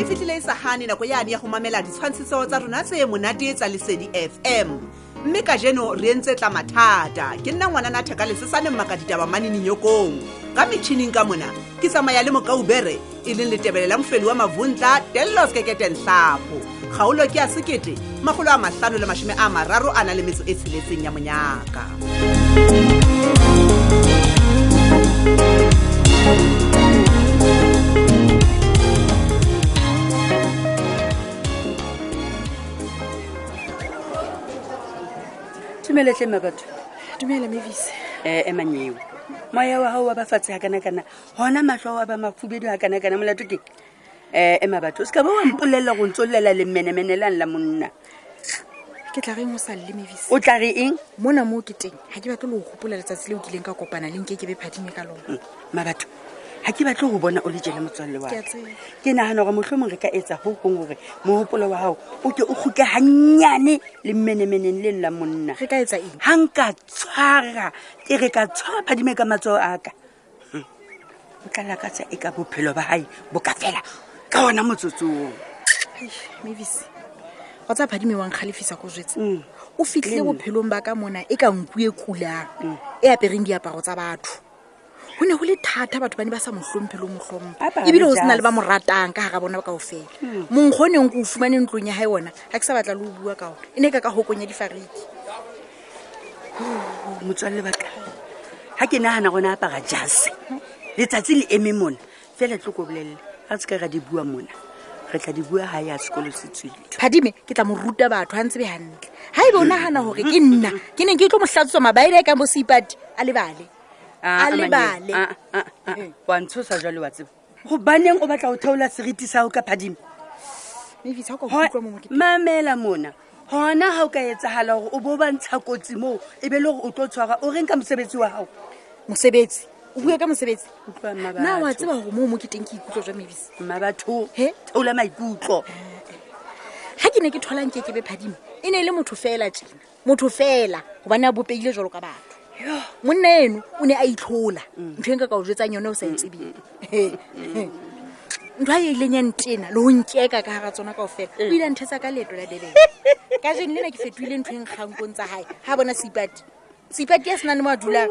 e fitlhile e sa gane nako yane ya go mamela ditshwantshiso tsa rona tse monate tsa lesedi fm mme ka jeno re entse tla mathata ke nna ngwana na theka lesesaneng maka ditaba maneneng yokong ka metšhineng ka mona ke tsamaya le mokaubere e leng letebele la mofelo wa mavontla tello sekeketentlhapo kgaolo ke ya sekete magolo a matlhano le mashome a mararo a na le metso e tsheletseng ya monyaka tumeletleng mabatho dumela mevise um emanyewe moya wa gago wa bafatshe ga kana-kana gona matlho a wa ba mafubedu ga kana-kana molato keng um ema batho o se ka ba wa mpolelela go ntse o lela le menemenelang la monna ke tla reng o sa lle mevise o tla re eng mona moo ke teng ga ke batle le go gopola letsatsi le o kileng ka kopana le nke ke be phadime ka lona mm, ma batho ga ke batle go bona o le jele motswalle wa ke nagana gore motlho mongwe re ka etsa go gong gore mogopolo wa gago o ke o kguke gannyane le mmenemeneng le nla monna re ka etsa eng ga nka tshwara ke re ka tshwara phadime ka matsogo a ka o tla lakatsa e ka bophelo ba gae bo ka fela ka ona motsotsong mavis wa tsa phadime wang galefisa go jetse mm. o fitlhile mm. bophelong ba ka mona e ka nku e kulang mm. e apereng diaparo tsa batho go ne go le thata batho ba ne ba sa motlhomphe lo motlhompa ebile o sena le ba mo ratang ka gara bona ba kao fela mongwe go neng ko o fumane ntlong ya gae ona ga ke sa batla le o bua kao e ne e ka ka gokonya difariki motswalle baka ga ke nagana gone apara jase letsatsi le eme mona fela tlo ko bolelele ga se ka ra di bua mona re tla di bua ga ya sekolo se tswile phadime ke tla mo ruta batho ga ntse be gantle ga e be o nagana gore ke nna ke neng ke tlo mo tlatsotswa mabaere ka bo seipadi a lebale a lebale wa ntshosa jwa le wa tsebo gobaneng o batla go theola seriti sa go ka phadimo mamela mona gona ga o ka etsagala gore o bo ba ntsha kotsi moo e be le gore o tlo tshwara o reng ka mosebetsi wa gago mosebetsi o bue ka mosebetsi na wa tseba gore moo mo ke teng ke ikutlo jwa mebisi mma batho theola maikutlo ga ke ne ke tholang ke kebe phadimo e ne e le motho fela tjena motho fela gobane a bopeile jalo ka batho monna eno o ne a itlhola ntho e nka ka o jetsang yone o sa itsebile ntho a e ileng ya ntena le go nkeka ka gara tsona kao fela o ile a nthetsa ka leeto la bebele ka jeng le na ke fetoile ntho e nkgankong tsa gae ga bona seipati seipati ya senang le mo a dulang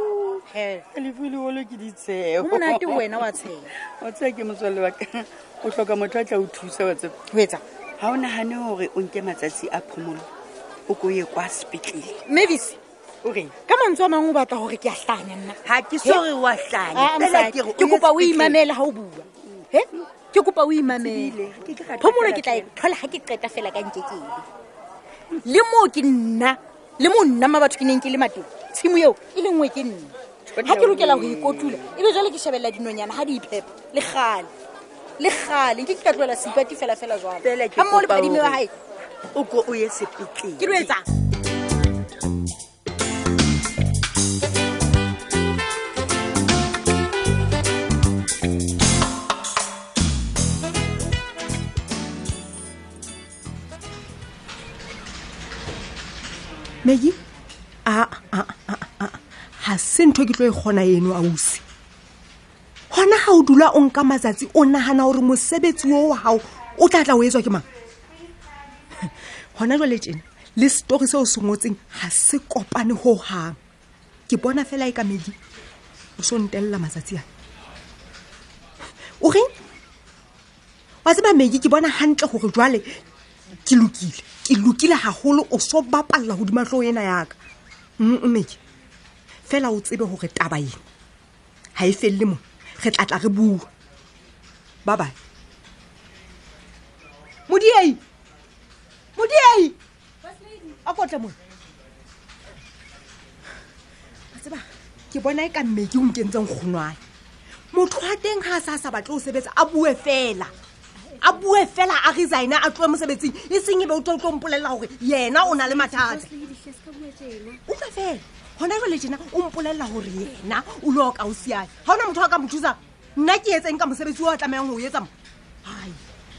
lefeleolo ke ditseo monate wena wa tshela wa tshela ke motswalle wa ka o tlhoka motho a tla o thusa wa tseba o etsa ga o nagane gore o nke matsatsi a phomolo o ko ye kwa sepetlele mavis o reng ka mantswe a mangwe o batla gore ke a tlanya nna ga ke sore wa Ah, mosadi, tlanya ke kopa o imamele ga o bua he ke kopa o imamele phomolo ke tla e thola ga ke qeta fela ka nke kele le moo ke nna le mo nna ma batho ke neng ke le mateng tshimo eo e le nngwe ke nne ga ke lokela go ikotula e be jale ke shebelela dinonyana ga di iphepa le gale le gale nke ke ka tloela seipati fela fela jalo ga mmo le phadime wa gae o ko o ye sepetlele ke lo etsang meki a ga se ntho ke tlo e kgona eno ausi gona ga o dula o nka matsatsi o nagana gore mosebetsi o wa gago o tla tla o etswa ke mang gona jale tena le setori se o se ngotseng ga se kopane go gang ke bona fela e ka medi o se o ntelela matsatsi a o reng wa tseba meki ke bona hantle gore jwale ke lokile ke lokile gagolo o so bapalela godima tlo ena yaka meki fela o tsebe gore taba eno ga e felele mo re tlatla re bua ba bae modiei modiei a kotle mone a tseba ke bona e ka mme ke o nkentseng kgonwane motho wa teng ga a sa sa batle o sebetsa a bue fela a bue fela a resigna a tloe mosebetsing e seng ebe o tlo tlo mpolelela gore yena o na le mathata utlwa fela gona jale jena o mpolelela gore yena o le oka o siane ga ona motho a ka mo thusa nna ke etseng ka mosebetsi o a tlamehang go etsa mo hai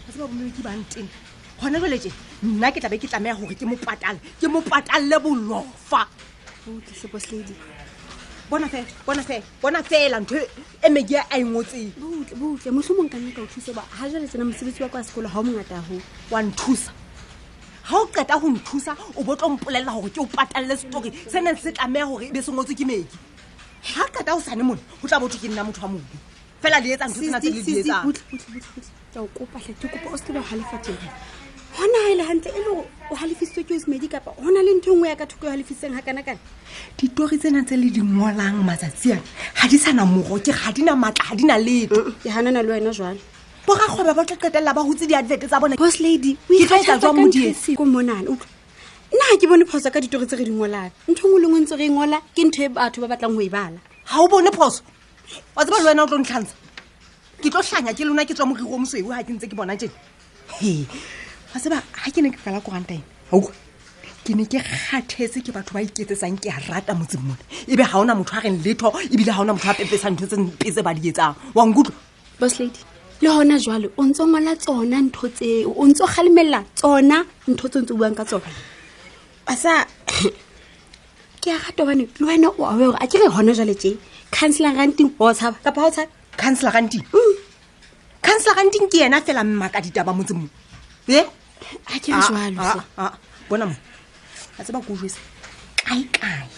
a tseba bomme ke bang teng gone joletse nna ke tlabe ke tlameya gore ke mo patale ke mo patalle bolofa otlise bosledi bona fela bona fela bona fela ntho e medi a e ngotseng boutle boutle moso mong ka nyaka o thusa ba ga jale tsena mosebetsi wa kwa sekolo ga o mongata go wa nthusa ga o qeta go nthusa o bo tlo mpolelela gore ke o patalle setori se neng se tlameya gore e be se ngotswe ke medi ga kata o sane mone go tla botho ke nna motho wa mobe fela le etsang tsena tse le di etsang ke o kopa hle ke kopa o se ba halefa teng hona ha ile hantle e le o halefisitswe ke osmedi kapa hona le ntho e nngwe ya ka thoko e halefisitseng ga kana kana ditori tsena tse le di ngolang matsatsi a ga di sana mogo ke ga di na maatla ga di na leto mm, ke ganana le wena jwale borakgweba ba tla qetelela ba hutse di-advete tsa bona boss lady o ikgathatsa ka ntho e seko monana utlwa nna ga ke bone phoso ka ditori tse re di ngwalang ntho e ngwe le ngwe ntse re e ngwala ke ntho e batho ba batlang go e bala ga o bone phoso wa tseba le wena o tlo ntlhantsha ke tlo tlhanya ke lona ke tswa moriri o mosweu ga ke ntse ke bona teng he wa tseba ga ke ne ke kala korantine auka ke ne ke kgathetse ke batho ba iketsetsang ke a rata motseng mone ebe ga ona motho a reng letho ebile ga ona motho a pepesang ntho tse mpe tse ba di etsang wa nkutlwa boss lady le gona jalo o ntse ngwala tsona ntho tseo o ntse o galemelela tsona ntho tse ntse o buang ka tsona a sa ke ya gato bane le wena o awe gore a ke re gone jale tse councilor ranting o tshaba kapa ga o tshaba councilor ranting mm. councilor ranting ke yena fela mmaka ditaba motse mo e a ke re jalo ah, ah, ah, bona mo a tseba kuusa kae kae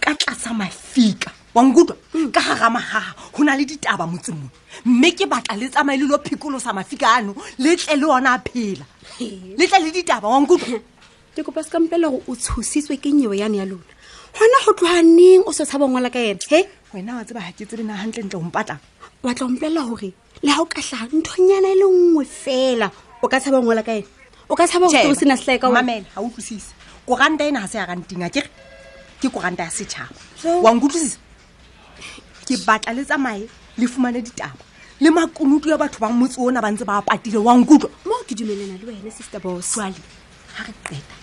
ka tlasa mafika wa nkutlwa mm. ka ga magaga go na le ditaba motseng mo mme ke batla le tsamaye le lo phikolosa mafika ano le tle le ona a phela le tle le ditaba wa nkutlwa ke kopa se kampele gore o tshositswe ke nyewe yane ya lona gona go tloga neng o se tshabongwela ka ene he wena wa tseba ga ke tsebe na gantle ntle ompatlang wa tla ompolelela gore le ga o ka tlhaga nthonyana e le nngwe fela o ka tshaba ngwela kae o ka tshaba gore o sena selae ka mamela ga utlwisise koranta ena ga se ya rantinga kere ke koranta ya setšhaba wa nkutlwisisa ke batla le tsamaye le fumane ditaba le makunutu ya batho ba motse ona ba ntse ba patile wa nkutlwa mo ke dumelena le wene sister bos jale ga re qeta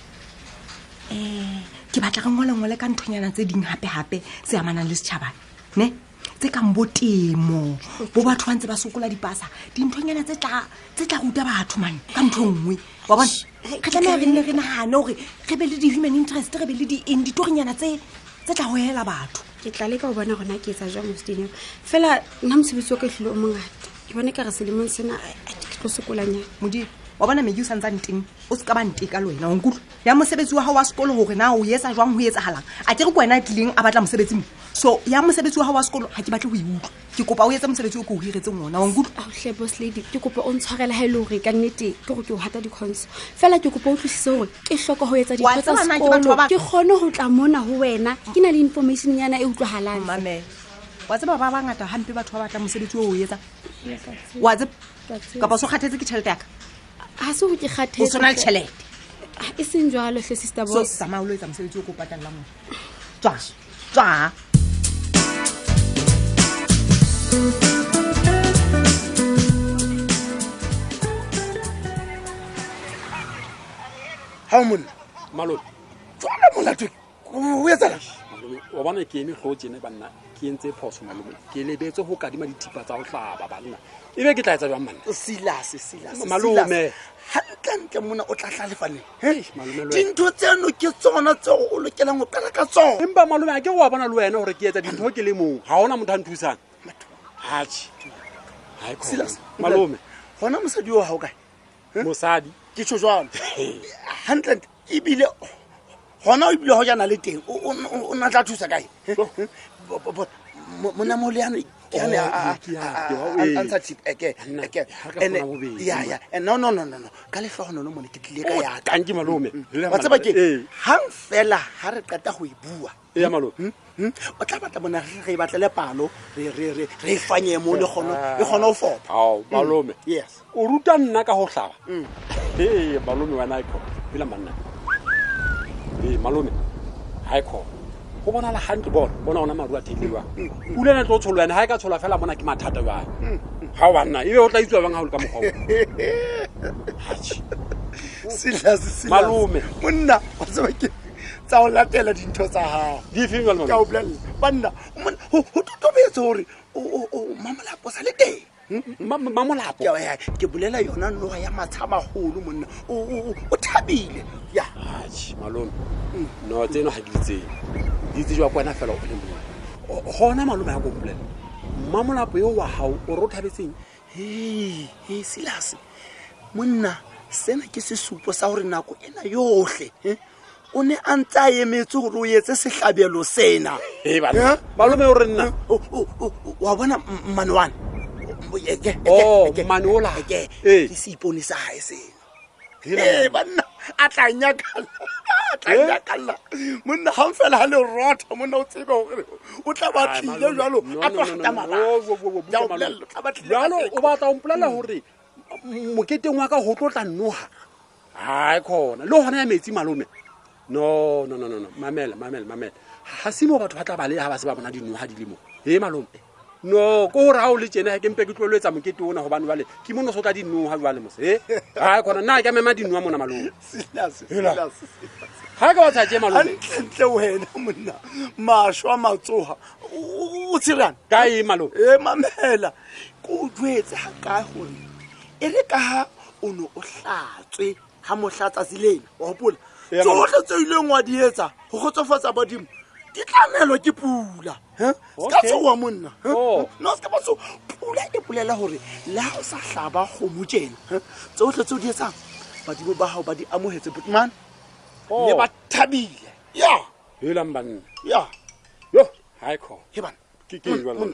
um ke batla re ngwalengwale ka nthonyana tse ding gape-gape se amanang le setšhabane ne tse kang bo temo bo batho ba ntse ba sokola dipasa dinthonyana tse tla tse tla ruta batho mane ka ntho nngwe wa bona re tlameha re nne re nagane gore re be le di-human interest re be le di-eng ditorinyana tse tse tla go hela batho ke tla leka go bona gona ke etsa jang mosdineo fela nna mosebetsi wa ka tlhile o mongata ke bone ka re selemong sena a ke tlo sokolanyana modimo wa bona meke o santsane teng o se ka ba nteka le wena onkutlwa ya mosebetsi wa gago wa sekolo gore na o etsa jwang go etsagalang a ke re ko wena a tlileng a batla mosebetsi mo so ya mosebetsi wa gago wa sekolo ga ke batle go e utlwa ke kopa o etse mosebetsi o ke o hiretseng ona wankutlwahle boss lady ke kopa o ntshwarela ga e le gore ka nnete ke gore ke o gata dikgontsho fela ke kopa o tlosise gore ke tlhoka go etsa dilo tsa sekolo ke kgone go tla mona go wena ke na le information yana e utlwagalang wa tseba ba bangata gampe batho ba batla mosebetsi o o etsa wa tseba kapa so kgathetse ke tšhelete yaka ga se go ke o tshwana le tšhelete e seng jalo tle sister so boss tsamaya o lo etsa mosebetsi o ko patalelang one tswa tswa ga o monna malone tswana molato o e tsala malome wa bona ke eme go tsene banna ke entse phoso malome ke lebetse go kadima dithipa tsa go tlaba banna e be ke tla etsa jang manna silase silase malome gantlentle mona o tla tlalefaneng dintho tseno ke tsona tse o lokelang o qala ka tsone empa malome a ke go wa bona le wena gore ke etsa dintho ke le mong ga ona motho a nthusang malome gona mosadi yo ga o kae mosadi ke tsho jwalo hantle ebile gona o ebile go jana le teng o na tla thusa kae mona mo leano ke ane a ntsha tip eke eke and ya ya and no no no no no ka le fa gone no mone ke tlile ka ya ka nki malome wa tsaba ke hang fela ha re qeta go e bua e ya malo hmm? Hmm? o tla batla bona re e batlele palo re e fanye mo le gone e gone o fopa ao hmm. malome yes o ruta nna ka go tlhaba ee malome wena ikho e la manna ee malome ga ikho go bonala gantle bona bona ona maru a theilelwa pula ne tlo tsholwa ene ga e ka tsholwa fela mona ke mathata jang ga o banna ebe o tla itswa bang ga o le ka mokgwa malome monna wa tseba ke tsa o latela dintho tsa gago Di feng jwale, Ka o bolelela banna monna, go go totobetse gore mamolapo sa le teng Ma- ma- mamolapo Ke a ya, ke bolela yona noga ya matshamagolo monna o o- o- o thabile ya Atjhe, malome no tseno ga di itseng di itse jwa kwena fela o le mong O- gona malome ya ko bolela mmamolapo yo wa gago o re o thabetseng ee ee silase monna sena ke sesupo sa gore nako ena yotlhe eh, o ne a ntse a emetse gore o etse setlhabelo sena Eh, Eh? malome o re nna O- o- o- o- wa bona m- mmane wane Oh, mmane ola. Eh. ke seipone sa gae sena ee banna a tla nyakala a tla Eh? nyakala monna ga o fela ga le rotha monna o tsebe gore o tla ba tlile jalo a tlo gata mabaka Ja, o bolelele, tla ba tlile jalo ka o batla o mpolelela gore moketeng wa ka go tlo tla noga hai khona le gona ya metsi malome no no no no no mamela mamela mamela ga se mo batho ba tla bale ga ba se ba bona dino ga dilemo e malome no ko gore ga o le tsena ke mpe ke tloloetsa mokete ona gobane jale ke mono so ka dinoga jale mose e ga kgona nna ke mema dinoa mona malome ga ke batsa tse malometle wena monna masho a matsoga o tsherana ka e malome e mamela ko o jetse ga kae gore e re ka ga o ne o hlatswe ga motlha tsatsi lena wa gopola tsotlhe tse ileng wa di etsa go kgotsofatsa badimo di tlamelwa ke pula ka tshowa monna oh. no se ka ba tsho pula e bolela gore le ga o sa tlhaba gomo jena tsotlhe tse o di etsang badimo ba gago ba di amogetse botman oh. le ba thabile ya elang banna ya yo ga e kgone ke bana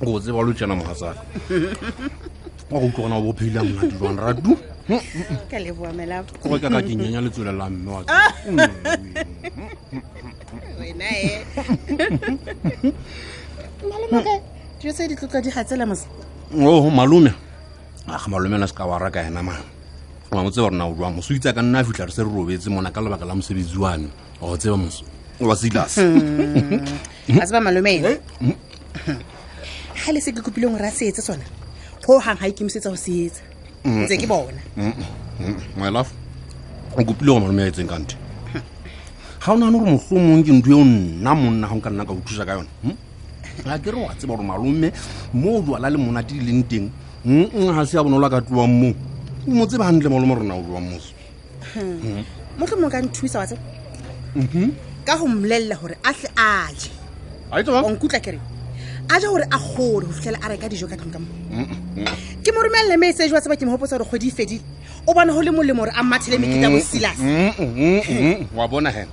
o tseba lo tsena mogatsaka wa go utlwana o bophile monate jwang radu ka leboa melapo gore ka ka ke nyenya letswele la mme wa ka. wena e nna le maka dilo tse di tlotla di gatsela mosa oh malume a ga malume na se ka wa raka ena ma wa mo tseba rona o jwang moso itse ka nna a fitlha re se re robetse mona ka lebaka la mosebetsi wane o tseba moso wa silas hmm. a tseba malume ena ga le se ke kopile ngwe re a se etse sona go gang ga ikemisetsa go se etsa mm. ntse ke bona mm, mm, my love o kopile go malume ya etseng kante ga o nagane gore motlho mongwe ke ntho e o nna monna ga o ka nna ka o thusa ka yone hmm? a ke re wa tseba gore malome mo o jwala le monate di leng teng mm, ga se ya bonolo ka tloang mo o mo tseba gantle malome rona o jwang moso hmm. motlho mongwe ka nthusa wa tseba mm-hmm. ka go mmolelela gore a tle a je onkutla kere a je gore a gole go fitlhela a reka dijo ka tlong ka mo ke mo romelele me se jewa tseba ke mogopotsa gore kgwedi e fedile o bona go le molemo gore a mmathele mekita bo silas wa bona hena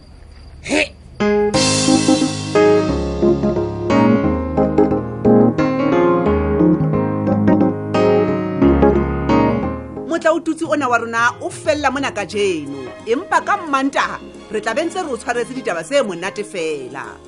motla o tutsi ona wa rona o felela mona ka jeno empa ka mmantaga re tla bentse re o tshwaretse ditaba tse monate fela